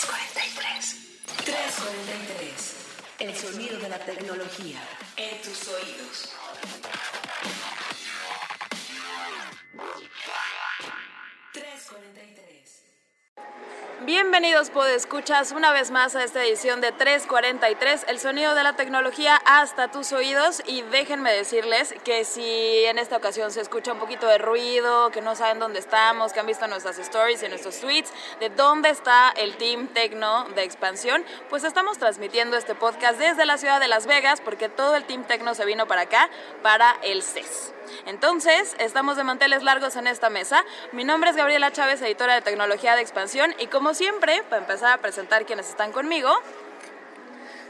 343. 343. El sonido de la tecnología en tus oídos. Bienvenidos escuchas una vez más a esta edición de 343, el sonido de la tecnología hasta tus oídos y déjenme decirles que si en esta ocasión se escucha un poquito de ruido, que no saben dónde estamos, que han visto nuestras stories y nuestros tweets, de dónde está el Team Tecno de expansión, pues estamos transmitiendo este podcast desde la ciudad de Las Vegas porque todo el Team Tecno se vino para acá, para el CES. Entonces, estamos de manteles largos en esta mesa. Mi nombre es Gabriela Chávez, editora de tecnología de expansión, y como siempre, para empezar a presentar quienes están conmigo,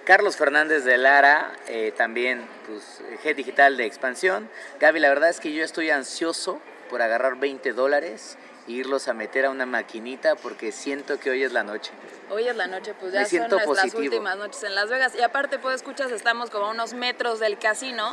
Carlos Fernández de Lara, eh, también pues, Head Digital de Expansión. Gaby, la verdad es que yo estoy ansioso por agarrar 20 dólares e irlos a meter a una maquinita porque siento que hoy es la noche. Hoy es la noche, pues ya son nuestras últimas noches en Las Vegas. Y aparte, pues escuchas, estamos como a unos metros del casino.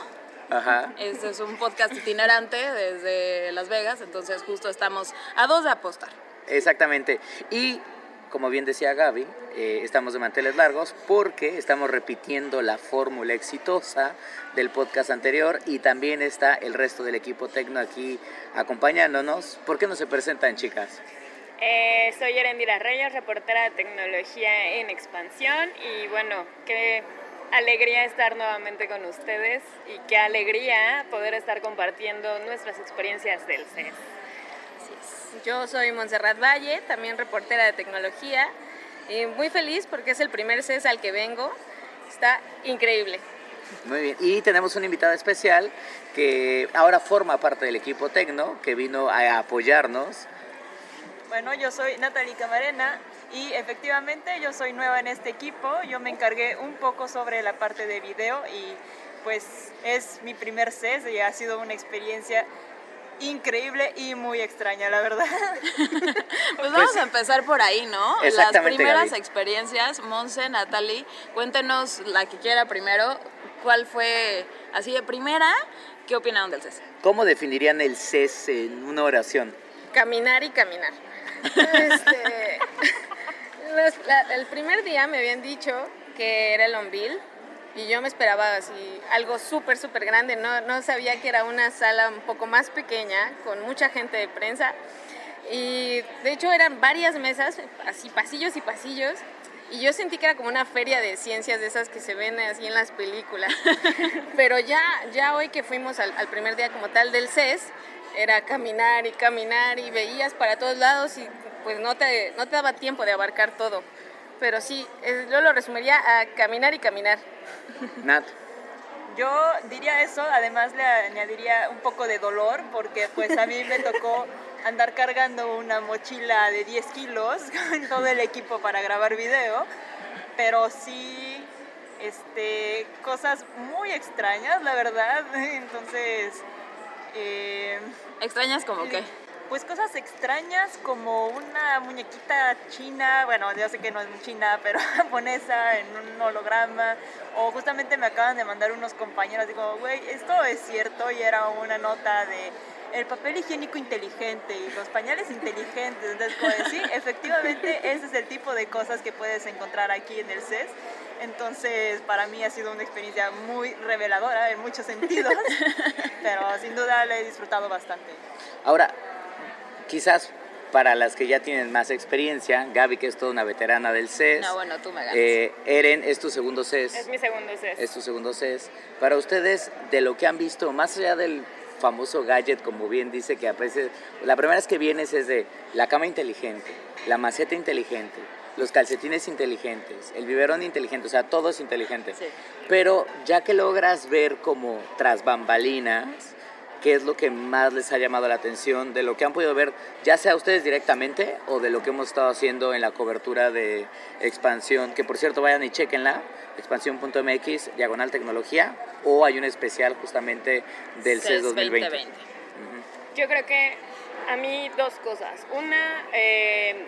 Ajá. Este es un podcast itinerante desde Las Vegas, entonces justo estamos a dos de apostar. Exactamente. Y como bien decía Gaby, eh, estamos de manteles largos porque estamos repitiendo la fórmula exitosa del podcast anterior y también está el resto del equipo tecno aquí acompañándonos. ¿Por qué no se presentan, chicas? Eh, soy Erendira Reyes, reportera de tecnología en expansión y bueno, qué alegría estar nuevamente con ustedes y qué alegría poder estar compartiendo nuestras experiencias del CES. Yo soy Montserrat Valle, también reportera de tecnología. Y muy feliz porque es el primer CES al que vengo. Está increíble. Muy bien. Y tenemos una invitada especial que ahora forma parte del equipo Tecno, que vino a apoyarnos. Bueno, yo soy Natalie Camarena y efectivamente yo soy nueva en este equipo. Yo me encargué un poco sobre la parte de video y pues es mi primer CES y ha sido una experiencia increíble y muy extraña, la verdad. pues vamos a empezar por ahí, ¿no? Las primeras experiencias, Monse, Natalie, cuéntenos la que quiera primero, ¿cuál fue así de primera? ¿Qué opinaron del CES? ¿Cómo definirían el CES en una oración? Caminar y caminar. este, el primer día me habían dicho que era el Onville y yo me esperaba así algo súper, súper grande. No, no sabía que era una sala un poco más pequeña, con mucha gente de prensa. Y de hecho eran varias mesas, así pasillos y pasillos. Y yo sentí que era como una feria de ciencias de esas que se ven así en las películas. Pero ya, ya hoy que fuimos al, al primer día como tal del CES, era caminar y caminar y veías para todos lados y pues no te, no te daba tiempo de abarcar todo. Pero sí, yo lo resumiría a caminar y caminar. Nat. Yo diría eso, además le añadiría un poco de dolor, porque pues a mí me tocó andar cargando una mochila de 10 kilos con todo el equipo para grabar video, pero sí, este, cosas muy extrañas, la verdad, entonces... Eh, ¿Extrañas como qué? Pues cosas extrañas como una muñequita china, bueno, yo sé que no es china, pero japonesa en un holograma, o justamente me acaban de mandar unos compañeros, digo, güey, esto es cierto, y era una nota de el papel higiénico inteligente y los pañales inteligentes, entonces pues sí, efectivamente ese es el tipo de cosas que puedes encontrar aquí en el CES, entonces para mí ha sido una experiencia muy reveladora en muchos sentidos, pero sin duda la he disfrutado bastante. Ahora, quizás para las que ya tienen más experiencia, Gaby, que es toda una veterana del CES. No, bueno, tú me ganas. Eh, Eren, es tu segundo CES. Es mi segundo CES. Es tu segundo CES. Para ustedes, de lo que han visto, más allá del famoso gadget, como bien dice, que aprecia, la primera vez que vienes es de la cama inteligente, la maceta inteligente, los calcetines inteligentes, el biberón inteligente, o sea, todo es inteligente. Sí. Pero ya que logras ver como tras bambalinas, qué es lo que más les ha llamado la atención de lo que han podido ver, ya sea ustedes directamente o de lo que hemos estado haciendo en la cobertura de expansión, que por cierto vayan y chequenla, expansión.mx, diagonal tecnología, o hay un especial justamente del CES 2020. 2020. Yo creo que a mí dos cosas. Una, eh,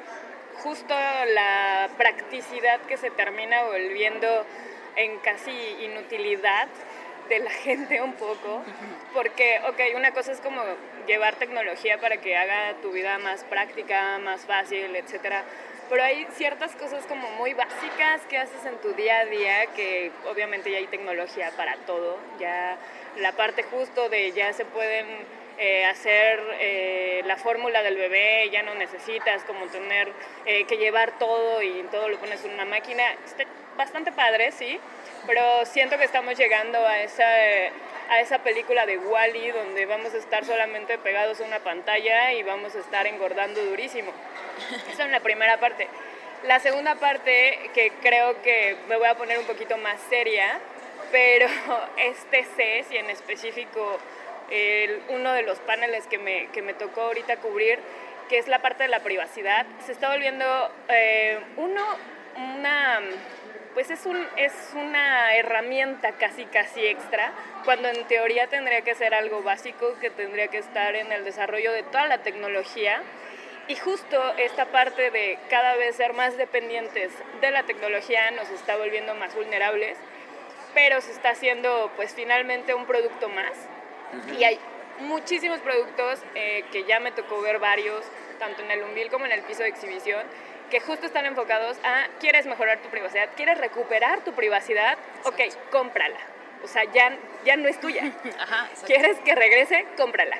justo la practicidad que se termina volviendo en casi inutilidad de la gente un poco, porque, ok, una cosa es como llevar tecnología para que haga tu vida más práctica, más fácil, etcétera, pero hay ciertas cosas como muy básicas que haces en tu día a día, que obviamente ya hay tecnología para todo, ya la parte justo de ya se pueden eh, hacer eh, la fórmula del bebé, ya no necesitas como tener eh, que llevar todo y todo lo pones en una máquina. Está bastante padre, sí, pero siento que estamos llegando a esa, a esa película de Wally donde vamos a estar solamente pegados a una pantalla y vamos a estar engordando durísimo. Esa es la primera parte. La segunda parte, que creo que me voy a poner un poquito más seria, pero este CES y en específico el, uno de los paneles que me, que me tocó ahorita cubrir, que es la parte de la privacidad, se está volviendo eh, uno, una pues es, un, es una herramienta casi casi extra, cuando en teoría tendría que ser algo básico, que tendría que estar en el desarrollo de toda la tecnología. Y justo esta parte de cada vez ser más dependientes de la tecnología nos está volviendo más vulnerables, pero se está haciendo pues finalmente un producto más. Y hay muchísimos productos eh, que ya me tocó ver varios, tanto en el umbil como en el piso de exhibición, que justo están enfocados a, ¿quieres mejorar tu privacidad? ¿Quieres recuperar tu privacidad? Ok, cómprala. O sea, ya, ya no es tuya. ¿Quieres que regrese? Cómprala.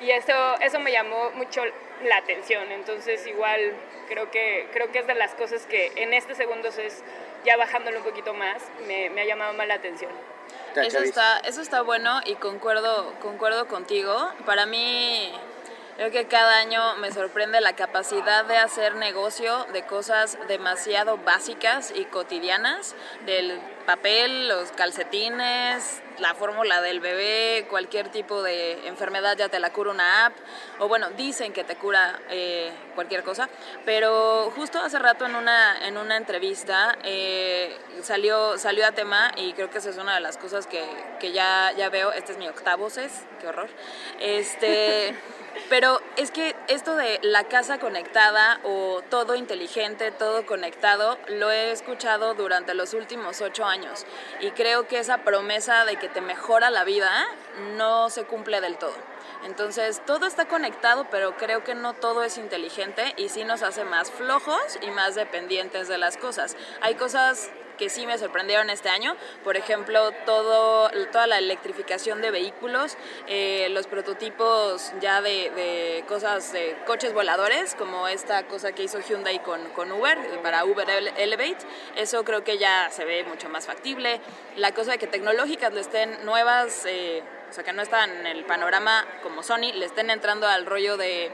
Y eso, eso me llamó mucho la atención. Entonces, igual creo que, creo que es de las cosas que en este segundo es, ya bajándolo un poquito más, me, me ha llamado más la atención. Eso está, eso está bueno y concuerdo, concuerdo contigo. Para mí Creo que cada año me sorprende la capacidad de hacer negocio de cosas demasiado básicas y cotidianas, del papel, los calcetines, la fórmula del bebé, cualquier tipo de enfermedad ya te la cura una app, o bueno, dicen que te cura eh, cualquier cosa, pero justo hace rato en una, en una entrevista eh, salió, salió a tema y creo que esa es una de las cosas que, que ya, ya veo, este es mi octavo CES, qué horror, este... Pero es que esto de la casa conectada o todo inteligente, todo conectado, lo he escuchado durante los últimos ocho años y creo que esa promesa de que te mejora la vida no se cumple del todo. Entonces, todo está conectado, pero creo que no todo es inteligente y sí nos hace más flojos y más dependientes de las cosas. Hay cosas que sí me sorprendieron este año. Por ejemplo, todo, toda la electrificación de vehículos, eh, los prototipos ya de, cosas, de coches voladores, como esta cosa que hizo Hyundai con, con Uber, para Uber Elevate. Eso creo que ya se ve mucho más factible. La cosa de que tecnológicas le estén nuevas, eh, o sea, que no están en el panorama como Sony, le estén entrando al rollo de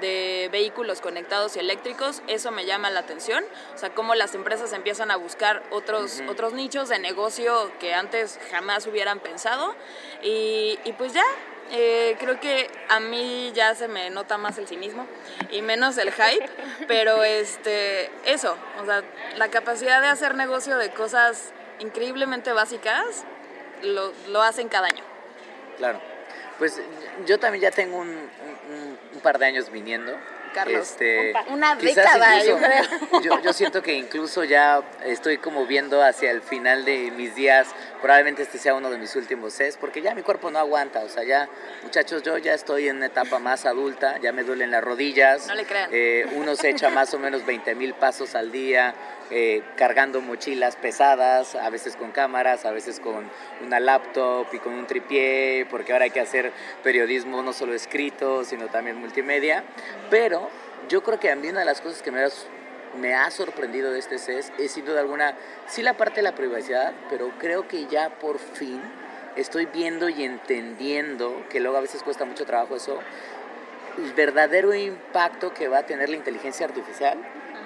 de vehículos conectados y eléctricos, eso me llama la atención, o sea, cómo las empresas empiezan a buscar otros, otros nichos de negocio que antes jamás hubieran pensado y, pues ya, eh, creo que a mí ya se me nota más el cinismo y menos el hype, pero este, eso, o sea, la capacidad de hacer negocio de cosas increíblemente básicas lo, lo hacen cada año. Claro. Pues yo también ya tengo un, un, par de años viniendo. Carlos, este, una década, yo creo. Yo, siento que incluso ya estoy como viendo hacia el final de mis días, probablemente este sea uno de mis últimos CES, porque ya mi cuerpo no aguanta, o sea, ya, muchachos, yo ya estoy en una etapa más adulta, ya me duelen las rodillas. No le crean. Eh, uno se echa más o menos 20 mil pasos al día, eh, cargando mochilas pesadas, a veces con cámaras, a veces con una laptop y con un tripié, porque ahora hay que hacer periodismo no solo escrito, sino también multimedia. Pero yo creo que a mí una de las cosas que me ha, me ha sorprendido de este CES es sin duda alguna, sí la parte de la privacidad, pero creo que ya por fin estoy viendo y entendiendo, que luego a veces cuesta mucho trabajo eso, el verdadero impacto que va a tener la inteligencia artificial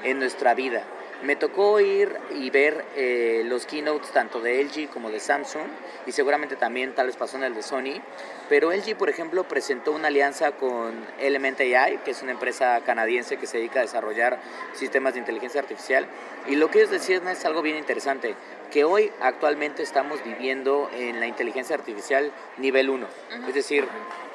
en nuestra vida. Me tocó ir y ver eh, los keynotes tanto de LG como de Samsung y seguramente también tal vez pasó en el de Sony, pero LG por ejemplo presentó una alianza con Element AI, que es una empresa canadiense que se dedica a desarrollar sistemas de inteligencia artificial. Y lo que ellos decían es algo bien interesante, que hoy actualmente estamos viviendo en la inteligencia artificial nivel 1, es decir,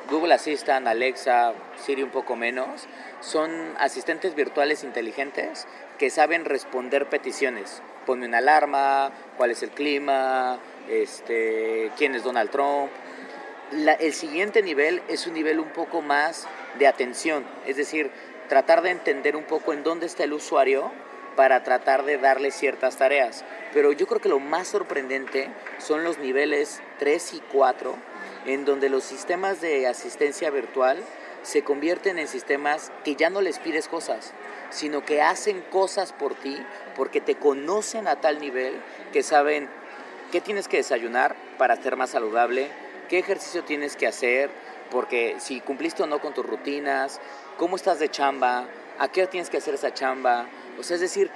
Google Assistant, Alexa, Siri un poco menos, son asistentes virtuales inteligentes que saben responder peticiones. Ponme una alarma, cuál es el clima, este, quién es Donald Trump. el siguiente nivel es un nivel un poco más de atención, es decir, tratar de entender un poco en dónde está el usuario para tratar de darle ciertas tareas. Pero yo creo que lo más sorprendente son los niveles 3 y 4, en donde los sistemas de asistencia virtual se convierten en sistemas que ya no les pides cosas, sino que hacen cosas por ti porque te conocen a tal nivel que saben qué tienes que desayunar para ser más saludable, qué ejercicio tienes que hacer, porque si cumpliste o no con tus rutinas, cómo estás de chamba, a qué hora tienes que hacer esa chamba. O sea, es decir,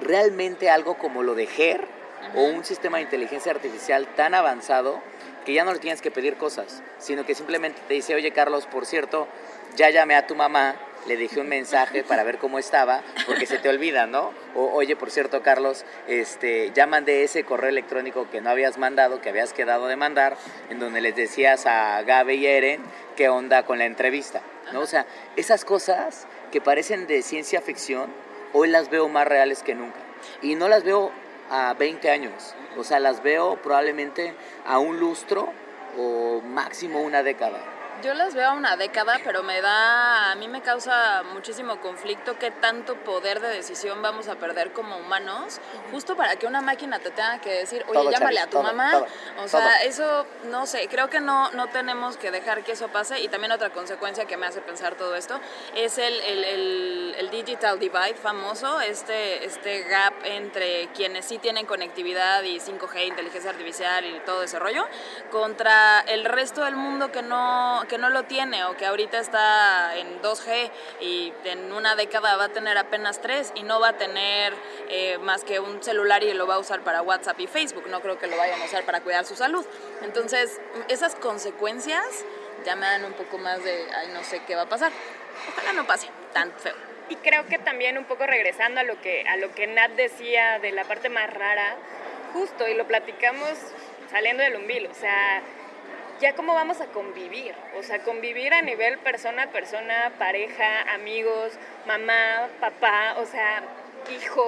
realmente algo como lo de GER o un sistema de inteligencia artificial tan avanzado que ya no le tienes que pedir cosas, sino que simplemente te dice, oye Carlos, por cierto, ya llamé a tu mamá, le dejé un mensaje para ver cómo estaba, porque se te olvida, ¿no? O, oye, por cierto, Carlos, este, ya mandé ese correo electrónico que no habías mandado, que habías quedado de mandar, en donde les decías a Gabe y Eren qué onda con la entrevista, ¿no? O sea, esas cosas que parecen de ciencia ficción, hoy las veo más reales que nunca. Y no las veo a 20 años, o sea, las veo probablemente a un lustro o máximo una década. Yo las veo a una década, pero me da, a mí me causa muchísimo conflicto qué tanto poder de decisión vamos a perder como humanos, justo para que una máquina te tenga que decir, oye, Todo, llámale a tu todo, mamá. todo, o sea, todo. eso, no sé, creo que no, no tenemos que dejar que eso pase. Y también otra consecuencia que me hace pensar todo esto es el, el, el- el digital divide famoso, este, este gap entre quienes sí tienen conectividad y 5G, inteligencia artificial y todo ese rollo, contra el resto del mundo que no, que no lo tiene o que ahorita está en 2G y en una década va a tener apenas 3 y no va a tener eh, más que un celular y lo va a usar para WhatsApp y Facebook. No creo que lo vayan a usar para cuidar su salud. Entonces, esas consecuencias ya me dan un poco más de, ay, no sé qué va a pasar. Ojalá no pase tan feo. Y creo que también un poco regresando a lo que a lo que Nat decía de la parte más rara, justo y lo platicamos saliendo del umbil, o sea, ya cómo vamos a convivir, o sea, convivir a nivel persona a persona, pareja, amigos, mamá, papá, o sea, hijo,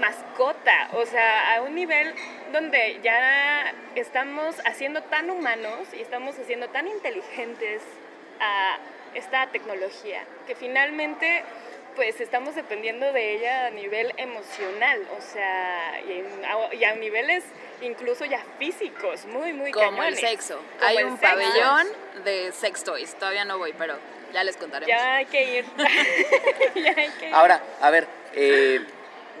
mascota, o sea, a un nivel donde ya estamos haciendo tan humanos y estamos haciendo tan inteligentes a esta tecnología, que finalmente pues estamos dependiendo de ella a nivel emocional, o sea, y, a, y a niveles incluso ya físicos, muy, muy Como el sexo. Como Hay el un sexo. pabellón de sex toys. Todavía no voy, pero ya les contaremos. Ya hay que ir. ya hay que ir. Ahora, a ver, eh,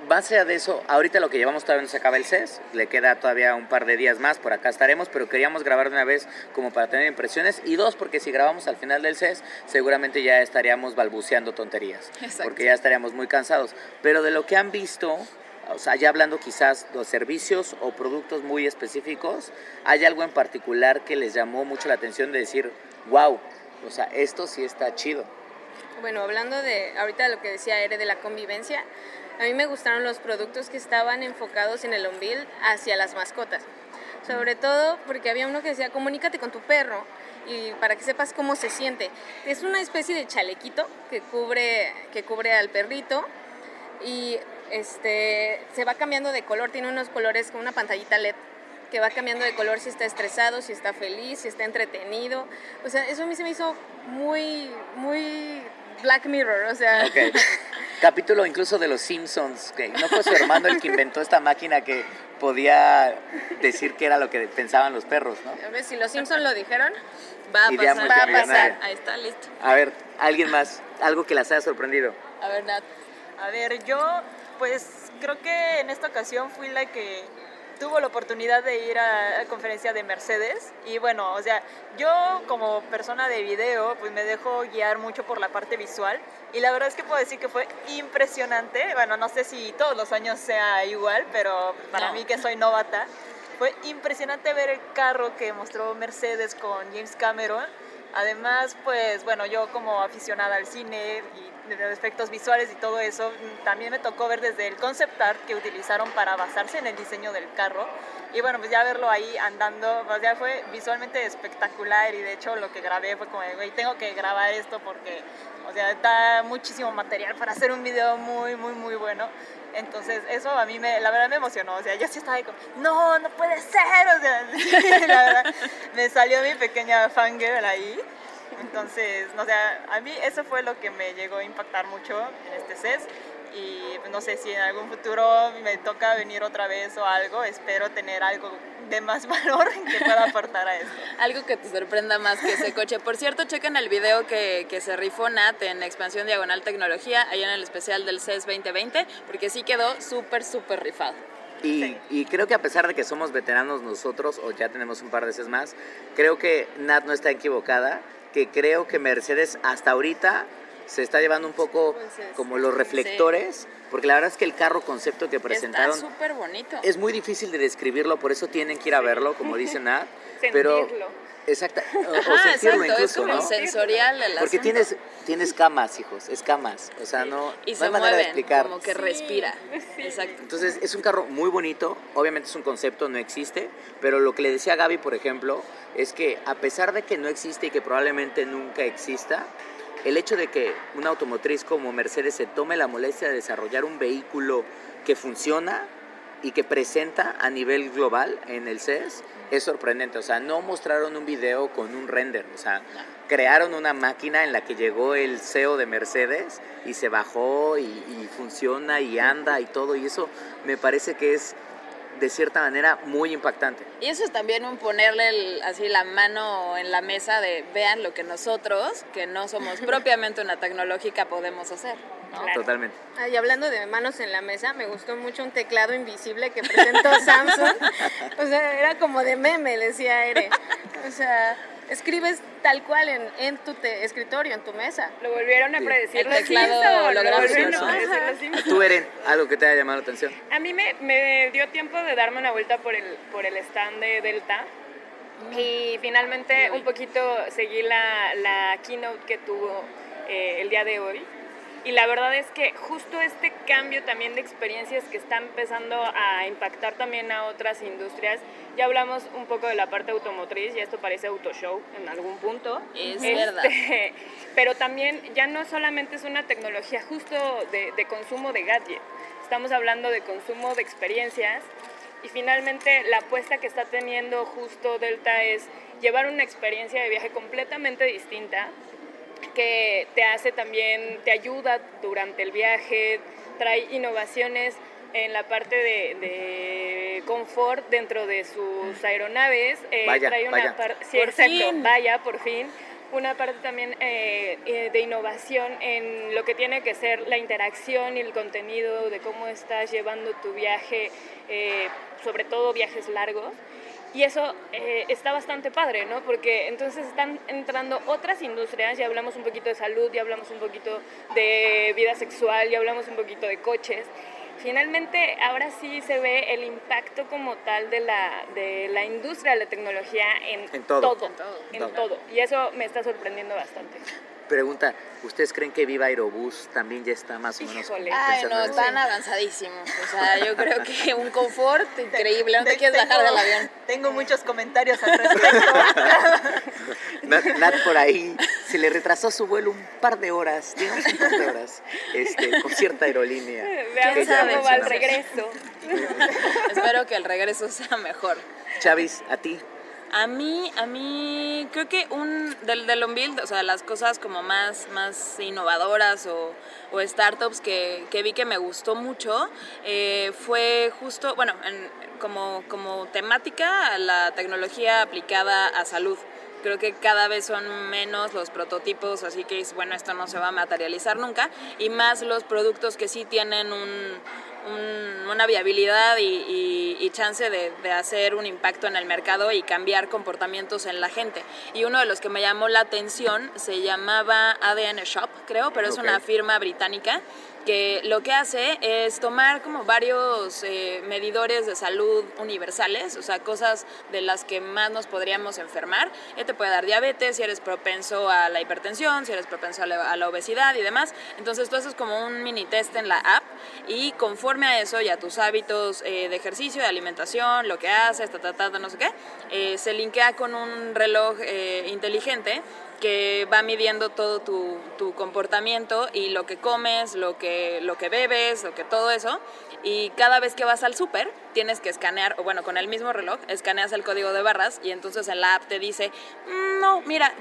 más allá de eso, ahorita lo que llevamos todavía no se acaba el CES, le queda todavía un par de días más, por acá estaremos, pero queríamos grabar de una vez como para tener impresiones, y dos, porque si grabamos al final del CES, seguramente ya estaríamos balbuceando tonterías, Exacto. porque ya estaríamos muy cansados. Pero de lo que han visto, o sea, ya hablando quizás de servicios o productos muy específicos, ¿hay algo en particular que les llamó mucho la atención de decir, wow, o sea, esto sí está chido? Bueno, hablando de ahorita de lo que decía Ere de la convivencia, a mí me gustaron los productos que estaban enfocados en el ombil hacia las mascotas. Sobre todo porque había uno que decía, comunícate con tu perro y para que sepas cómo se siente. Es una especie de chalequito que cubre, que cubre al perrito y este, se va cambiando de color, tiene unos colores con una pantallita LED que va cambiando de color si está estresado, si está feliz, si está entretenido. O sea, eso a mí se me hizo muy, muy Black Mirror, o sea... Ok. Capítulo incluso de los Simpsons, que no fue su hermano el que inventó esta máquina que podía decir qué era lo que pensaban los perros, ¿no? A ver, si los Simpsons lo dijeron, Va a Idea pasar. va a pasar. Ahí está, listo. A ver, alguien más, algo que las haya sorprendido. A ver, Nat. A ver, yo pues creo que en esta ocasión fui la que tuvo la oportunidad de ir a la conferencia de Mercedes y bueno, o sea, yo como persona de video pues me dejo guiar mucho por la parte visual y la verdad es que puedo decir que fue impresionante, bueno, no sé si todos los años sea igual, pero para No. mí que soy novata, fue impresionante ver el carro que mostró Mercedes con James Cameron. Además, pues bueno, yo como aficionada al cine y de efectos visuales y todo eso, también me tocó ver desde el concept art que utilizaron para basarse en el diseño del carro. Y bueno, pues ya verlo ahí andando, pues ya fue visualmente espectacular y de hecho lo que grabé fue como, güey, tengo que grabar esto porque, o sea, da muchísimo material para hacer un video muy, muy, muy bueno. Entonces, eso a mí, me, la verdad, me emocionó. O sea, yo sí estaba ahí como, no, no puede ser. O sea, la verdad, me salió mi pequeña fangirl ahí. Entonces, no sé, a mí eso fue lo que me llegó a impactar mucho en este CES. y pues, no sé si en algún futuro me toca venir otra vez o algo, espero tener algo de más valor que pueda aportar a esto. Algo que te sorprenda más que ese coche. Por cierto, chequen el video que, que se rifó Nat en Expansión Diagonal Tecnología, ahí en el especial del CES 2020, porque sí quedó súper, súper rifado. Y, y, creo que a pesar de que somos veteranos nosotros, o ya tenemos un par de veces más, creo que Nat no está equivocada, que creo que Mercedes hasta ahorita se está llevando un poco como los reflectores, porque la verdad es que el carro concepto que presentaron Está súper bonito. es muy difícil de describirlo, por eso tienen que ir a verlo, como dice Nat, pero. Exacta, o, o Ajá, sentirlo exacto, es incluso, como ¿no? sensorial el Porque asunto. tienes tienes camas, hijos, es camas, o sea, no, Y no se hay manera de mueven, explicar. como que respira. Exacto. Entonces es un carro muy bonito, obviamente es un concepto, no existe, pero lo que le decía a Gaby, por ejemplo, es que a pesar de que no existe y que probablemente nunca exista, el hecho de que una automotriz como Mercedes se tome la molestia de desarrollar un vehículo que funciona y que presenta a nivel global en el CES es sorprendente. O sea, no mostraron un video con un render, o sea, crearon una máquina en la que llegó el CEO de Mercedes y se bajó y, y funciona y anda y todo, y eso me parece que es de cierta manera muy impactante. Y eso es también un ponerle el- así la mano en la mesa de vean lo que nosotros, que no somos propiamente una tecnológica, podemos hacer. ¿No? Claro. Totalmente. Ah, y hablando de manos en la mesa, me gustó mucho un teclado invisible que presentó Samsung. O sea, era como de meme, le decía Ere. O sea, escribes tal cual en, en tu te- escritorio, en tu mesa. Lo volvieron a Sí. predecir El los teclado Simpson, lo holográfico, volvieron a ¿no? predecir Ajá. los Simpson. Tú, Eren, algo que te haya llamado la atención. A mí me, me dio tiempo de darme una vuelta por el, por el stand de Delta y finalmente un poquito seguí la, la keynote que tuvo eh, el día de hoy. Y la verdad es que justo este cambio también de experiencias que está empezando a impactar también a otras industrias, ya hablamos un poco de la parte automotriz y esto parece autoshow en algún punto. Es Este, verdad. Pero también ya no solamente es una tecnología justo de, de consumo de gadget, estamos hablando de consumo de experiencias y finalmente la apuesta que está teniendo justo Delta es llevar una experiencia de viaje completamente distinta que te hace también, te ayuda durante el viaje, trae innovaciones en la parte de, de confort dentro de sus aeronaves, eh, Vaya, trae una vaya. parte, sí, Por exacto, fin. vaya, por fin, una parte también eh, eh, de innovación en lo que tiene que ser la interacción y el contenido de cómo estás llevando tu viaje, eh, sobre todo viajes largos. Y eso eh, está bastante padre, ¿no? Porque entonces están entrando otras industrias, ya hablamos un poquito de salud, ya hablamos un poquito de vida sexual, ya hablamos un poquito de coches. Finalmente, ahora sí se ve el impacto como tal de la, de la industria de la tecnología en, En todo. todo. En todo. En Todo. todo. Y eso me está sorprendiendo bastante. Pregunta, ¿ustedes creen que Viva Aerobús también ya está más o menos Híjole. Ay, no, están avanzadísimos. O sea, yo creo que un confort increíble. No te quieres bajar tengo- del avión. Tengo muchos comentarios al respecto. Nat, Nat por ahí se le retrasó su vuelo un par de horas, digamos un par de horas, este, con cierta aerolínea. Veamos cómo va el regreso. Espero que el regreso sea mejor. Chavis, a ti. A mí, a mí, creo que un del, del on-build, o sea, las cosas como más, más innovadoras o, startups que, que vi que me gustó mucho, eh, fue justo, bueno, en- como, como temática la tecnología aplicada a salud. Creo que cada vez son menos los prototipos, así que bueno, esto no se va a materializar nunca, y más los productos que sí tienen un, un- una viabilidad y, y- y chance de, de hacer un impacto en el mercado y cambiar comportamientos en la gente. Y uno de los que me llamó la atención se llamaba ADN Shop, creo, pero es Ok. una firma británica que lo que hace es tomar como varios eh, medidores de salud universales, o sea, cosas de las que más nos podríamos enfermar. Te puede dar diabetes, si eres propenso a la hipertensión, si eres propenso a la, obesidad y demás. Entonces tú haces como un mini test en la app y conforme a eso y a tus hábitos eh, de ejercicio, de alimentación, lo que haces, ta, ta, ta, ta, no sé qué, eh, se linkea con un reloj eh, inteligente que va midiendo todo tu, tu comportamiento y lo que comes, lo que, lo que bebes, lo que todo eso. Y cada vez que vas al súper, tienes que escanear, o bueno, con el mismo reloj, escaneas el código de barras y entonces en la app te dice, "Mm, no, mira,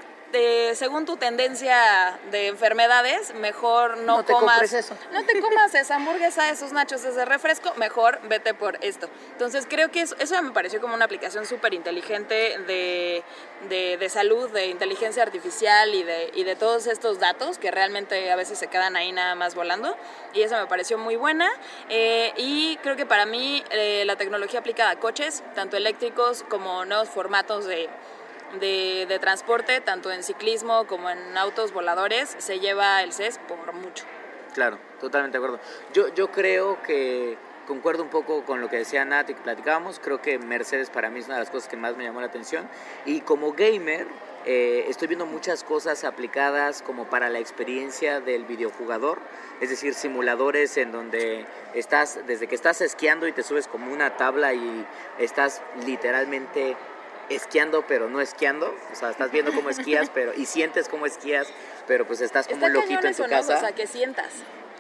según tu tendencia de enfermedades, mejor no, No te comas. eso. No te comas esa hamburguesa, esos nachos, ese refresco, mejor vete por esto. Entonces creo que eso, eso me pareció como una aplicación súper inteligente de, de, de salud, de inteligencia artificial y de, y de todos estos datos que realmente a veces se quedan ahí nada más volando. Y eso me pareció muy buena. Eh, y creo que para mí eh, la tecnología aplicada a coches, tanto eléctricos como nuevos formatos de, de, de transporte, tanto en ciclismo como en autos voladores, se lleva el CES por mucho. Claro, totalmente de acuerdo. Yo, yo creo que concuerdo un poco con lo que decía Nat y que platicábamos. Creo que Mercedes para mí es una de las cosas que más me llamó la atención. Y como gamer, eh, estoy viendo muchas cosas aplicadas como para la experiencia del videojugador. Es decir, simuladores en donde estás, desde que estás esquiando y te subes como una tabla y estás literalmente esquiando pero no esquiando, o sea, estás viendo cómo esquías pero y sientes cómo esquías, pero pues estás como Está un loquito en tu casa. O sea, que sientas.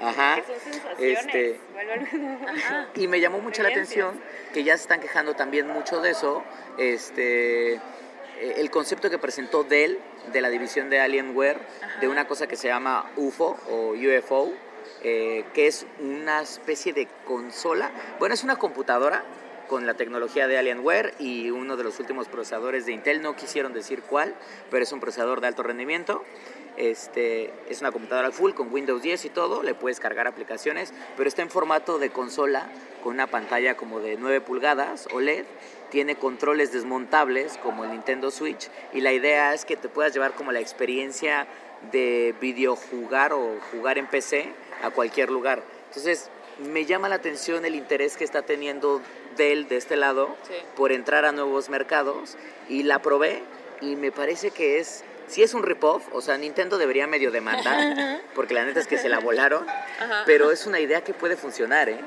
Ajá. Que son sensaciones. Este. Ajá. y me llamó mucho la atención que ya se están quejando también mucho de eso. Este, eh, el concepto que presentó Dell de la división de Alienware de una cosa que se llama UFO o UFO, eh, que es una especie de consola. Bueno, es una computadora con la tecnología de Alienware y uno de los últimos procesadores de Intel, no quisieron decir cuál, pero es un procesador de alto rendimiento. Este, es una computadora full con Windows 10 y todo, le puedes cargar aplicaciones, pero está en formato de consola con una pantalla como de 9 pulgadas OLED, tiene controles desmontables como el Nintendo Switch y la idea es que te puedas llevar como la experiencia de videojugar o jugar en PC a cualquier lugar. Entonces, me llama la atención el interés que está teniendo Dell de este lado Sí. por entrar a nuevos mercados y la probé y me parece que es si es un rip-off, o sea, Nintendo debería medio demandar, porque la neta es que se la volaron, Ajá. pero es una idea que puede funcionar, ¿eh?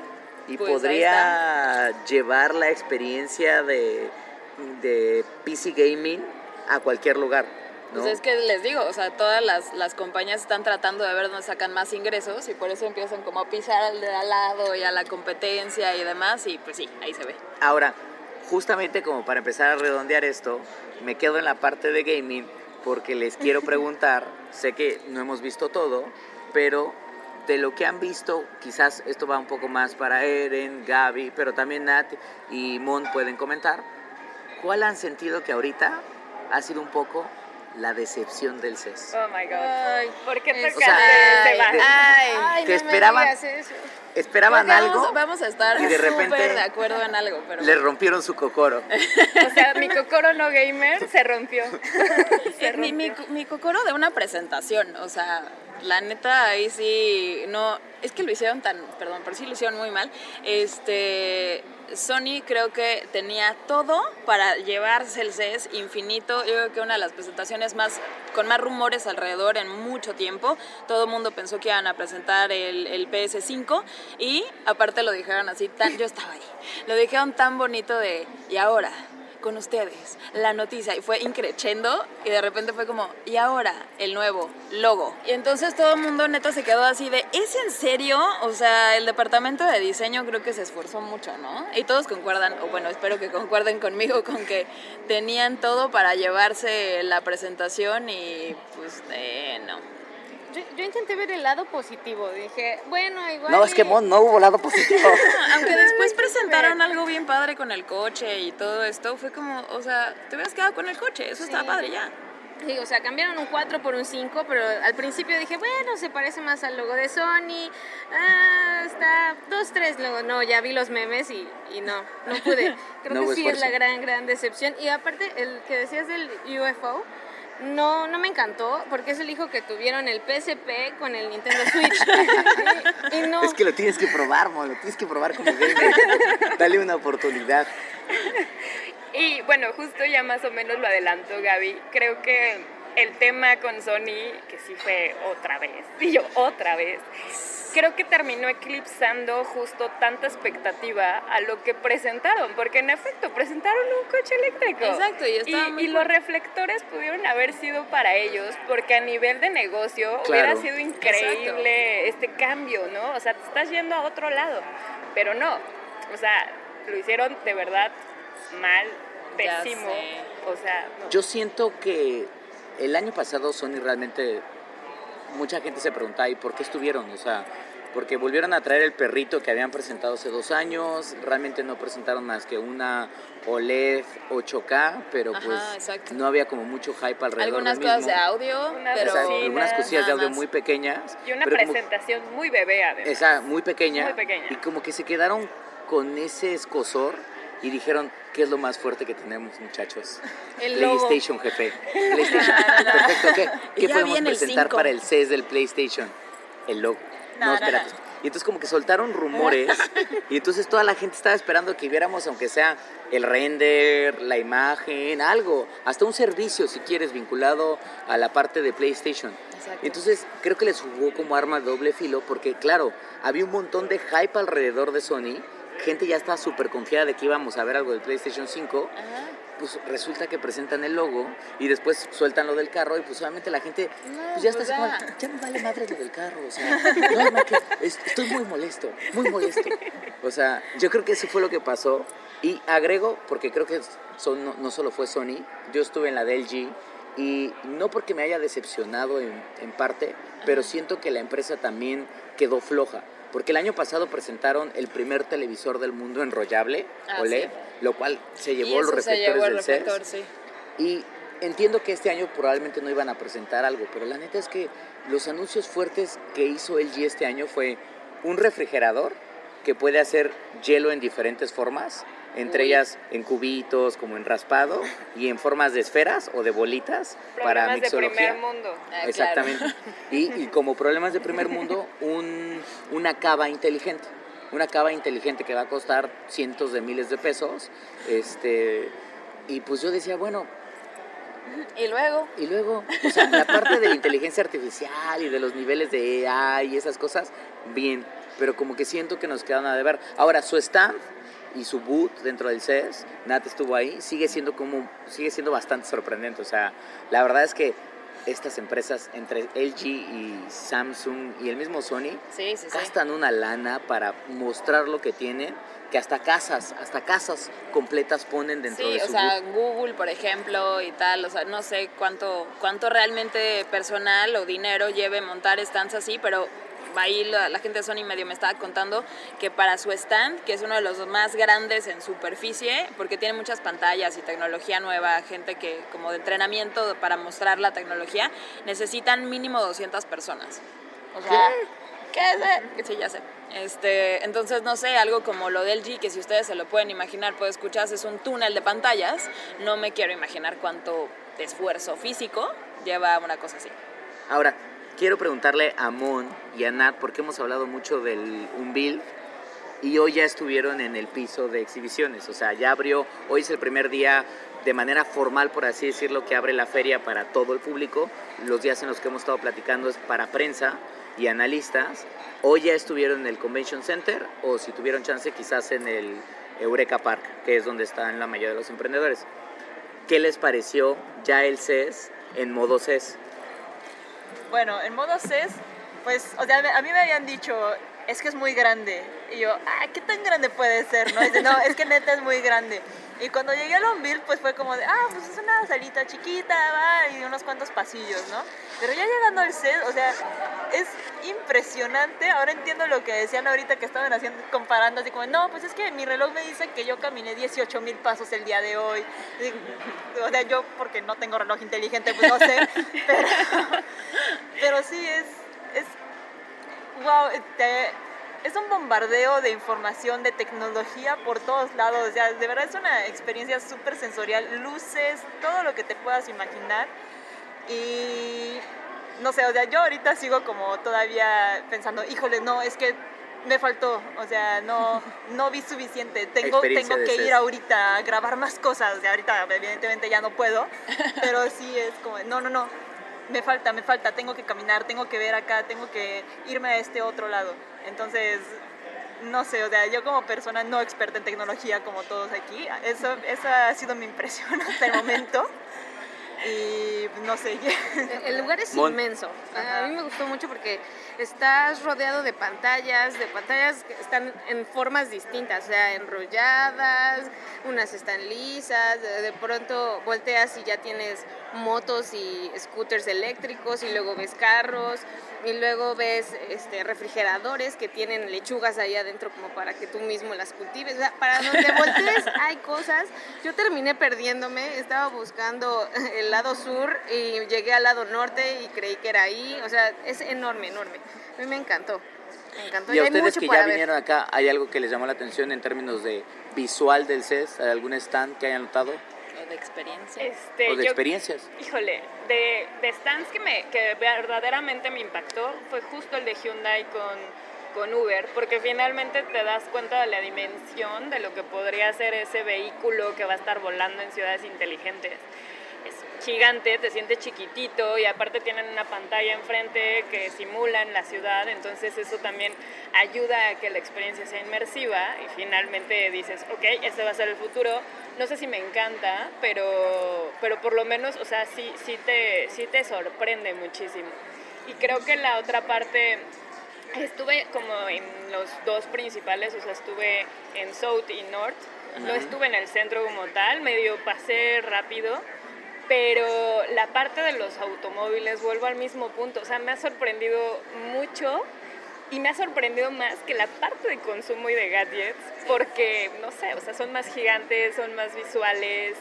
Y Pues podría llevar la experiencia de, de PC Gaming a cualquier lugar, ¿no? Pues es que les digo, o sea, todas las, las compañías están tratando de ver dónde sacan más ingresos y por eso empiezan como a pisar al de al lado y a la competencia y demás y pues sí, ahí se ve. Ahora, justamente como para empezar a redondear esto, me quedo en la parte de gaming porque les quiero preguntar, sé que no hemos visto todo, pero de lo que han visto, quizás esto va un poco más para Eren, Gaby, pero también Nat y Mon pueden comentar, ¿cuál han sentido que ahorita ha sido un poco la decepción del CES? Oh my god. Ay, ¿Por qué es- tocaste sea, tema? de- Ay, Ay, que no esperaban- me digas eso. ¿Esperaban algo? Vamos, vamos a estar y de repente de acuerdo en algo, pero Les rompieron su cocoro. O sea, mi Kokoro no gamer se rompió. Se Eh, mi, mi cocoro de una presentación, o sea, la neta ahí sí, no, es que lo hicieron tan, perdón, pero sí lo hicieron muy mal. Este, Sony creo que tenía todo para llevarse el CES infinito. Yo creo que una de las presentaciones más, con más rumores alrededor en mucho tiempo. Todo el mundo pensó que iban a presentar el, el PS5 y aparte lo dijeron así, tan, yo estaba ahí, lo dijeron tan bonito de, y ahora con ustedes la noticia y fue increchendo y de repente fue como y ahora el nuevo logo y entonces todo el mundo neta se quedó así de ¿es en serio? O sea el departamento de diseño creo que se esforzó mucho ¿no? y todos concuerdan o bueno espero que concuerden conmigo con que tenían todo para llevarse la presentación y pues eh, no Yo, yo intenté ver el lado positivo. Dije, bueno, igual. No, es que Mon, no hubo lado positivo. aunque después presentaron algo bien padre con el coche y todo esto fue como o sea te hubieras quedado con el coche eso Sí. padre ya Sí, o sea, cambiaron un 4 por un 5, pero al principio dije, bueno, se parece más al logo de Sony. Ah, está 2-3. Luego, no, ya vi los memes y, y no, no pude. Creo No que sí es la gran, gran decepción. Y aparte, el que decías del UFO, no, no me encantó, porque es el hijo que tuvieron el PSP con el Nintendo Switch. y, no. Es que lo tienes que probar, Mon, lo tienes que probar como gamer. Dale una oportunidad. Y bueno, justo ya más o menos lo adelantó Gaby. Creo que el tema con Sony, que sí fue otra vez, y yo otra vez, creo que terminó eclipsando justo tanta expectativa a lo que presentaron, porque en efecto presentaron un coche eléctrico. Exacto, y estaba muy y los reflectores pudieron haber sido para ellos, porque a nivel de negocio Claro. hubiera sido increíble este cambio, ¿no? O sea, te estás yendo a otro lado, pero no, o sea, lo hicieron de verdad mal, pésimo, o sea, no. Yo siento que el año pasado Sony realmente, mucha gente se preguntaba, ¿y por qué estuvieron? O sea, porque volvieron a traer el perrito que habían presentado hace dos años, realmente no presentaron más que una OLED 8K, pero Ajá, pues exacto. no había como mucho hype alrededor Algunas del cosas mismo. de audio, pero... Exacto, algunas cosillas de audio más. muy pequeñas. Y una como- presentación muy bebé además. esa muy pequeña, Muy pequeña. y como que se quedaron con ese escosor y dijeron qué es lo más fuerte que tenemos muchachos El logo. PlayStation jefe. PlayStation. Perfecto ¿qué, qué podemos el presentar cinco. para el CES del PlayStation el logo. No, No, no. y entonces como que soltaron rumores y entonces toda la gente estaba esperando que viéramos aunque sea el render la imagen algo. Hasta un servicio si quieres vinculado a la parte de PlayStation. Exacto. entonces creo que les jugó como arma doble filo porque claro, había un montón de hype alrededor de Sony, gente ya estaba súper confiada de que íbamos a ver algo del PlayStation 5, Ajá. pues resulta que presentan el logo y después sueltan lo del carro y pues obviamente la gente No, pues ya pues está así ya. como, ya me vale madre lo del carro, o sea, no, no, que es- estoy muy molesto, muy molesto. O sea, yo creo que eso fue lo que pasó y agrego, porque creo que son, no, no solo fue Sony, yo estuve en la de LG y no porque me haya decepcionado en, en parte, pero siento que la empresa también quedó floja. Porque el año pasado presentaron el primer televisor del mundo enrollable, Ah, OLED, sí. lo cual se llevó los se reflectores llevó el del CES. reflector, sí. Y entiendo que este año probablemente no iban a presentar algo, pero la neta es que los anuncios fuertes que hizo LG este año fue un refrigerador que puede hacer hielo en diferentes formas, entre ellas en cubitos, como en raspado, y en formas de esferas o de bolitas para Problemas de mixología. primer mundo. Ah, claro. Exactamente. Y, y como problemas de primer mundo, un, una cava inteligente. Una cava inteligente que va a costar cientos de miles de pesos. Este, y pues yo decía, bueno, Y luego, y luego, o sea, la parte de la inteligencia artificial y de los niveles de AI y esas cosas, bien. Pero como que siento que nos quedan a deber. Ahora, su stand y su boot dentro del CES, Nat estuvo ahí, sigue siendo como, sigue siendo bastante sorprendente. O sea, la verdad es que estas empresas entre LG y Samsung y el mismo Sony sí, sí, sí. gastan una lana para mostrar lo que tienen, que hasta casas, hasta casas completas ponen dentro Sí, de o su sea, boot. Google, por ejemplo, y tal, o sea, no sé cuánto, cuánto realmente personal o dinero lleve montar stands así, pero ahí la, la gente de Sony medio me estaba contando que para su stand, que es uno de los más grandes en superficie, porque tiene muchas pantallas y tecnología nueva, gente que como de entrenamiento para mostrar la tecnología, necesitan mínimo 200 personas. O sea, ¿qué es? Sí, ya sé. Este, entonces, no sé, algo como lo del G, que si ustedes se lo pueden imaginar, pues escuchas, es un túnel de pantallas. No me quiero imaginar cuánto esfuerzo físico lleva una cosa así. Ahora, quiero preguntarle a Mon y a Nat, porque hemos hablado mucho del Unveil y hoy ya estuvieron en el piso de exhibiciones. O sea, ya abrió, hoy es el primer día de manera formal, por así decirlo, que abre la feria para todo el público. Los días en los que hemos estado platicando es para prensa y analistas. Hoy ya estuvieron en el Convention Center o si tuvieron chance quizás en el Eureka Park, que es donde están la mayoría de los emprendedores. ¿Qué les pareció ya el CES en modo CES? Bueno, en modo CES, pues, o sea, a mí me habían dicho, es que es muy grande. Y yo, ah, ¿qué tan grande puede ser? No, no es que neta es muy grande. Y cuando llegué a Longville, pues fue como de, ah, pues es una salita chiquita, va, y unos cuantos pasillos, ¿no? Pero ya llegando al CES, o sea, es impresionante. Ahora entiendo lo que decían ahorita que estaban haciendo, comparando, así como, no, pues es que mi reloj me dice que yo caminé 18 mil pasos el día de hoy. O sea, yo, porque no tengo reloj inteligente, pues no sé. Pero, pero sí, es, es wow, te- es un bombardeo de información, de tecnología por todos lados. Sea, de verdad es una experiencia súper sensorial, luces, todo lo que te puedas imaginar. Y no sé, o sea, yo ahorita sigo como todavía pensando, híjole, no, es que me faltó, o sea, no, no vi suficiente. Tengo, tengo que ir ahorita a grabar más cosas. O sea, ahorita evidentemente ya no puedo, pero sí es como, no, no, no, me falta, me falta, tengo que caminar, tengo que ver acá, tengo que irme a este otro lado. Entonces, no sé, o sea, yo como persona no experta en tecnología como todos aquí, eso, esa ha sido mi impresión hasta el momento. y no sé. El lugar es Mon- inmenso. A mí me gustó mucho porque estás rodeado de pantallas, de pantallas que están en formas distintas, o sea, enrolladas, unas están lisas, de, de pronto volteas y ya tienes motos y scooters eléctricos y luego ves carros y luego ves este, refrigeradores que tienen lechugas ahí adentro como para que tú mismo las cultives. O sea, para donde voltees hay cosas. Yo terminé perdiéndome, estaba buscando el lado sur y llegué al lado norte y creí que era ahí. O sea, es enorme, enorme. A mí me encantó. Me encantó. Y a ustedes que ya ver. vinieron acá, ¿hay algo que les llamó la atención en términos de visual del CES? ¿Hay algún stand que hayan notado? De experiencia. Este, ¿O de yo- experiencias? Híjole, de, de stands que, me, que verdaderamente me impactó fue justo el de Hyundai con, con Uber, porque finalmente te das cuenta de la dimensión de lo que podría ser ese vehículo que va a estar volando en ciudades inteligentes. Gigante, te sientes chiquitito y aparte tienen una pantalla enfrente que simula en la ciudad, entonces eso también ayuda a que la experiencia sea inmersiva y finalmente dices, ok, este va a ser el futuro. No sé si me encanta, pero, pero por lo menos, o sea, sí, sí, te, sí te sorprende muchísimo. Y creo que la otra parte, estuve como en los dos principales, o sea, estuve en South y North, no estuve en el centro como tal, medio pasé rápido, pero la parte de los automóviles, vuelvo al mismo punto, o sea, me ha sorprendido mucho y me ha sorprendido más que la parte de consumo y de gadgets, porque, no sé, o sea, son más gigantes, son más visuales,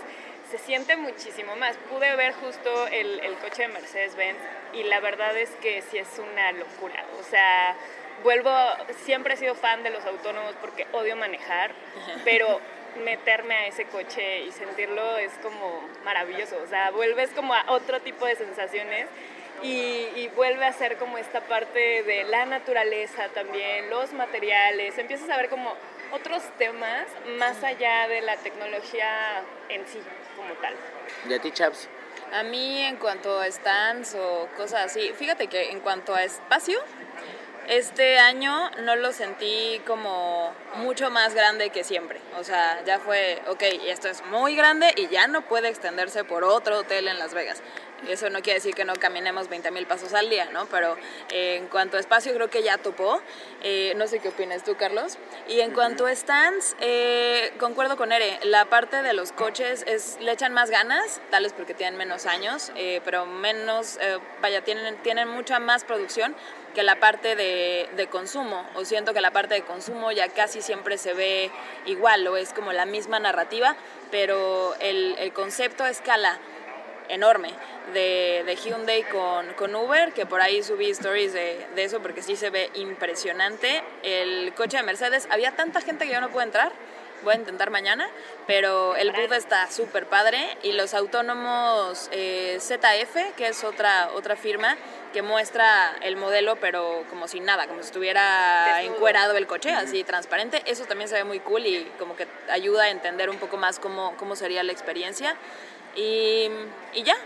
se siente muchísimo más. Pude ver justo el, el coche de Mercedes-Benz y la verdad es que sí es una locura. O sea, vuelvo, siempre he sido fan de los autónomos porque odio manejar, pero meterme a ese coche y sentirlo es como maravilloso. O sea, vuelves como a otro tipo de sensaciones y, y vuelve a ser como esta parte de la naturaleza también, los materiales, empiezas a ver como otros temas más allá de la tecnología en sí como tal. ¿Y a ti, Chaps? A mí en cuanto a stands o cosas así, fíjate que en cuanto a espacio, este año no lo sentí como mucho más grande que siempre. O sea, ya fue, ok, esto es muy grande y ya no puede extenderse por otro hotel en Las Vegas. Eso no quiere decir que no caminemos 20 mil pasos al día, ¿no? Pero eh, en cuanto a espacio creo que ya topó. Eh, no sé qué opinas tú, Carlos. Y en cuanto a stands, eh, concuerdo con Ere. La parte de los coches es, le echan más ganas, tal vez porque tienen menos años, eh, pero menos, vaya, tienen, tienen mucha más producción que la parte de, de consumo. O siento que la parte de consumo ya casi siempre se ve igual o es como la misma narrativa, pero el, el concepto a escala enorme de, de Hyundai con, con Uber, que por ahí subí stories de, de eso porque sí se ve impresionante. El coche de Mercedes, había tanta gente que yo no pude entrar, voy a intentar mañana, pero el booth está súper padre y los autónomos eh, ZF, que es otra, otra firma que muestra el modelo pero como sin nada, como si estuviera encuerado el coche, así transparente, eso también se ve muy cool y como que ayuda a entender un poco más cómo, cómo sería la experiencia. Y, y ya.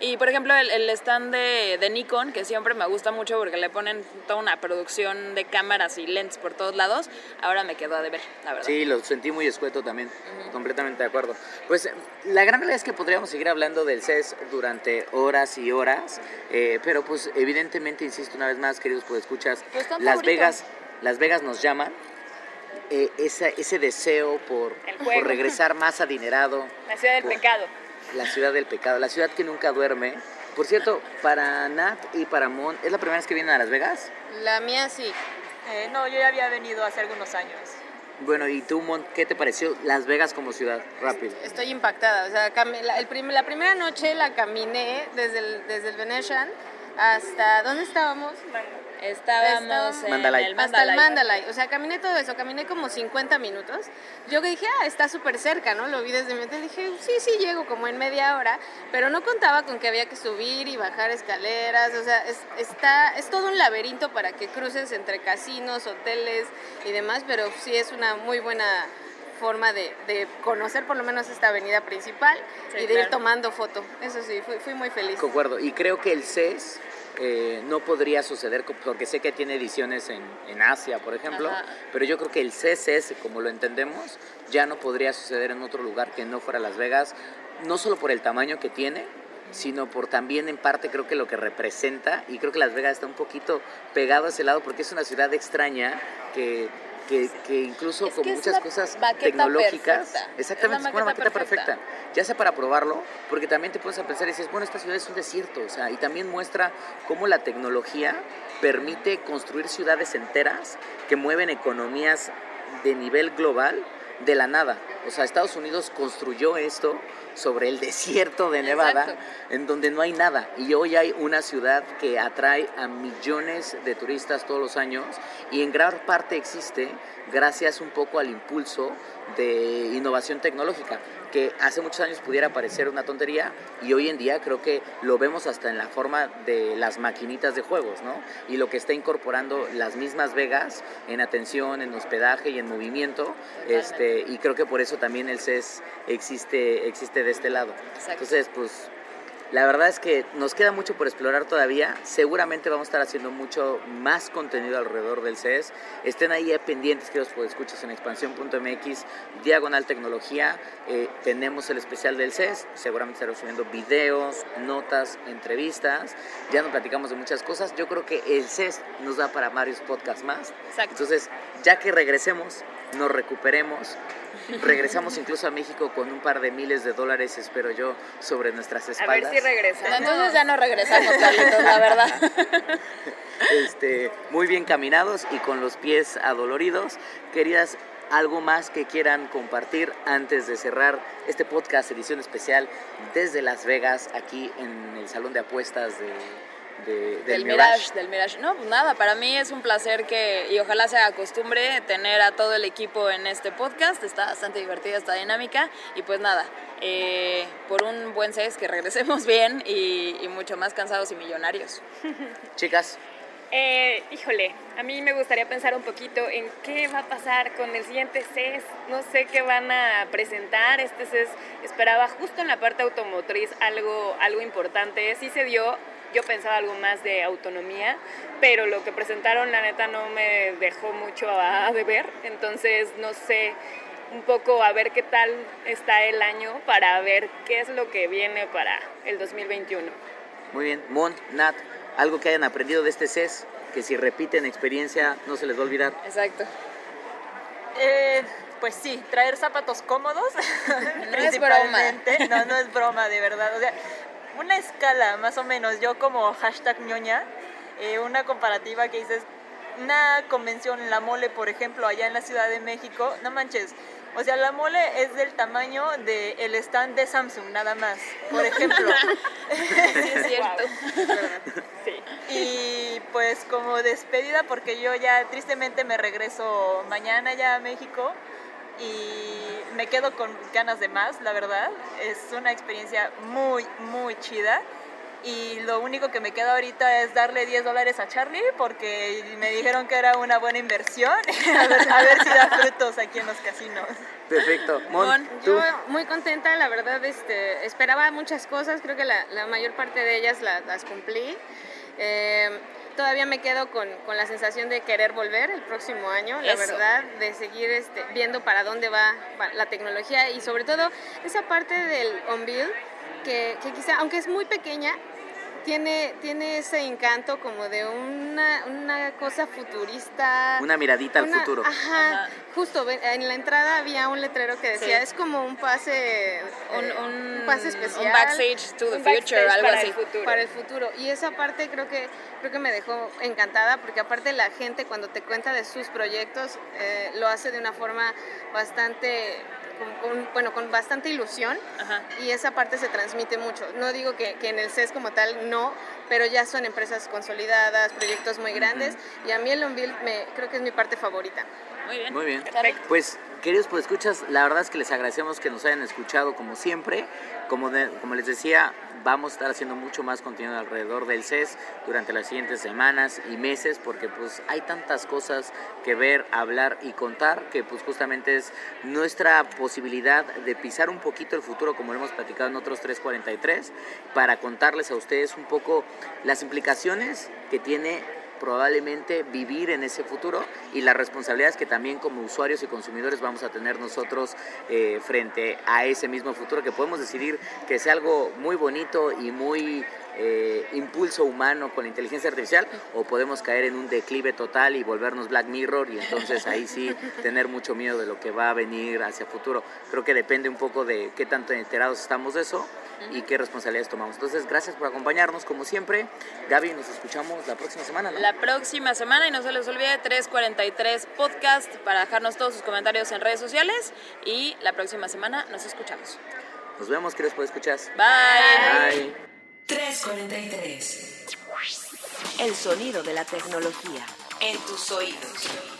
Y por ejemplo, el, el stand de, de Nikon, que siempre me gusta mucho porque le ponen toda una producción de cámaras y lentes por todos lados, ahora me quedó a deber, la verdad. Sí, lo sentí muy escueto también, completamente de acuerdo. Pues la gran realidad es que podríamos seguir hablando del CES durante horas y horas, eh, pero pues evidentemente, insisto una vez más, queridos escuchas, stand Las favorito. Vegas, Las Vegas nos llaman. eh, esa- ese deseo por, por regresar más adinerado, La ciudad del Por- pecado. La ciudad del pecado, la ciudad que nunca duerme. Por cierto, para Nat y para Mon, ¿es la primera vez que vienen a Las Vegas? La mía sí. Eh, no, yo ya había venido hace algunos años. Bueno, ¿y tú, Mon, qué te pareció Las Vegas como ciudad? Rápido. Estoy impactada. O sea, la, el prim- la primera noche la caminé desde el, desde el Venetian hasta... ¿Dónde estábamos? Estábamos Estábamos- en Mandalay. el Hasta el Mandalay. O sea, caminé todo eso, caminé como 50 minutos. Yo que dije, ah, está súper cerca, ¿no? Lo vi desde mi hotel. Dije, sí, sí, llego como en media hora. Pero no contaba con que había que subir y bajar escaleras. O sea, es, está, es todo un laberinto para que cruces entre casinos, hoteles y demás. Pero sí es una muy buena forma de, de conocer por lo menos esta avenida principal Sí, y de ir tomando foto. Eso sí, fui, fui muy feliz. Concuerdo. Y creo que el CES eh, no podría suceder, porque sé que tiene ediciones en, en Asia, por ejemplo, Ajá. pero yo creo que el CES, como lo entendemos, ya no podría suceder en otro lugar que no fuera Las Vegas, no solo por el tamaño que tiene, sino por también en parte creo que lo que representa, y creo que Las Vegas está un poquito pegado a ese lado porque es una ciudad extraña que que, que incluso Es con que muchas cosas tecnológicas, perfecta. exactamente, Es una maqueta perfecta. perfecta. ya sea para probarlo, porque también te puedes a pensar y dices, bueno, esta ciudad es un desierto, o sea, y también muestra cómo la tecnología permite construir ciudades enteras que mueven economías de nivel global de la nada. O sea, Estados Unidos construyó esto sobre el desierto de Nevada, Exacto. en donde no hay nada. Y hoy hay una ciudad que atrae a millones de turistas todos los años y en gran parte existe gracias un poco al impulso de innovación tecnológica, que hace muchos años pudiera parecer una tontería y hoy en día creo que lo vemos hasta en la forma de las maquinitas de juegos, ¿no? Y lo que está incorporando las mismas Vegas en atención, en hospedaje y en movimiento, este, y creo que por eso también el CES existe, existe de este lado. Entonces, pues la verdad es que nos queda mucho por explorar todavía. Seguramente vamos a estar haciendo mucho más contenido alrededor del CES. Estén ahí eh, pendientes, que los escuchas en expansión.mx, diagonal tecnología. Eh, tenemos el especial del CES. Seguramente estaremos subiendo videos, notas, entrevistas. Ya nos platicamos de muchas cosas. Yo creo que el CES nos da para varios podcasts más. Exacto. Entonces, ya que regresemos, nos recuperemos, regresamos incluso a México con un par de miles de dólares, espero yo, sobre nuestras A ver espaldas. si regresamos. Entonces ya no regresamos, Carlitos, la verdad. Este, muy bien caminados y con los pies adoloridos. Queridas, algo más que quieran compartir antes de cerrar este podcast edición especial desde Las Vegas, aquí en el salón de apuestas de, de- del, del Mirage. Mirage, del Mirage. No, pues nada, para mí es un placer que, y ojalá se haga costumbre, tener a todo el equipo en este podcast. Está bastante divertida esta dinámica. Y pues nada, eh, por un buen CES, que regresemos bien y, y mucho más cansados y millonarios. Chicas, Eh, híjole, a mí me gustaría pensar un poquito en qué va a pasar con el siguiente CES. No sé qué van a presentar. Este CES esperaba justo en la parte automotriz algo, algo importante. Sí se dio. Yo pensaba algo más de autonomía, pero lo que presentaron la neta no me dejó mucho a deber. Entonces no sé un poco a ver qué tal está el año para ver qué es lo que viene para el 2021. muy bien. Mon, Nat, algo que hayan aprendido de este CES, que si repiten experiencia no se les va a olvidar. Exacto. Eh, pues sí, traer zapatos cómodos. No es broma. No, no es broma, de verdad. O sea, una escala más o menos, yo como hashtag ñoña, eh, una comparativa que dices, una convención, la mole, por ejemplo, allá en la Ciudad de México, no manches. O sea, la mole es del tamaño del stand de Samsung, nada más, por ejemplo. Sí, es cierto. Sí. Y pues como despedida, porque yo ya tristemente me regreso mañana ya a México y me quedo con ganas de más, la verdad. Es una experiencia muy, muy chida. Y lo único que me queda ahorita es darle 10 dólares a Charlie porque me dijeron que era una buena inversión. a, ver, a ver si da frutos aquí en los casinos. Perfecto. Mon. Yo muy contenta, la verdad, este, esperaba muchas cosas, creo que la, la mayor parte de ellas la- las cumplí. Eh, todavía me quedo con, con la sensación de querer volver el próximo año, la Eso. verdad, de seguir este, viendo para dónde va va la tecnología y sobre todo esa parte del on-build que, que quizá, aunque es muy pequeña, tiene, tiene ese encanto como de una, una cosa futurista. Una miradita al futuro. Ajá, Ajá. justo en la entrada había un letrero que decía, Sí. es como un pase, Un, eh, un, pase especial un backstage to the Un future, backstage algo para así. el futuro. para el futuro. Y esa parte creo que creo que me dejó encantada porque aparte la gente cuando te cuenta de sus proyectos eh, lo hace de una forma bastante con, con- bueno con bastante ilusión Ajá. y esa parte se transmite mucho. No digo que, que en el CES como tal no, pero ya son empresas consolidadas, proyectos muy grandes y a mí el on-build me creo que es mi parte favorita. Muy bien. Muy bien. Perfecto. Pues, queridos pues escuchas, la verdad es que les agradecemos que nos hayan escuchado como siempre. Como, como les decía, vamos a estar haciendo mucho más contenido alrededor del CES durante las siguientes semanas y meses porque pues hay tantas cosas que ver, hablar y contar que pues justamente es nuestra posibilidad de pisar un poquito el futuro como lo hemos platicado en otros 343 para contarles a ustedes un poco las implicaciones que tiene probablemente vivir en ese futuro y las responsabilidades que también como usuarios y consumidores vamos a tener nosotros eh, frente a ese mismo futuro que podemos decidir que sea algo muy bonito y muy eh, impulso humano con la inteligencia artificial o podemos caer en un declive total y volvernos Black Mirror y entonces ahí sí tener mucho miedo de lo que va a venir hacia futuro. Creo que depende un poco de qué tanto enterados estamos de eso y qué responsabilidades tomamos. Entonces, gracias por acompañarnos como siempre. Gaby, nos escuchamos la próxima semana. La próxima semana y no se les olvide 343 podcast para dejarnos todos sus comentarios en redes sociales y la próxima semana nos escuchamos. Nos vemos, queridos por escuchar. Bye. Bye. 343. El sonido de la tecnología en tus oídos.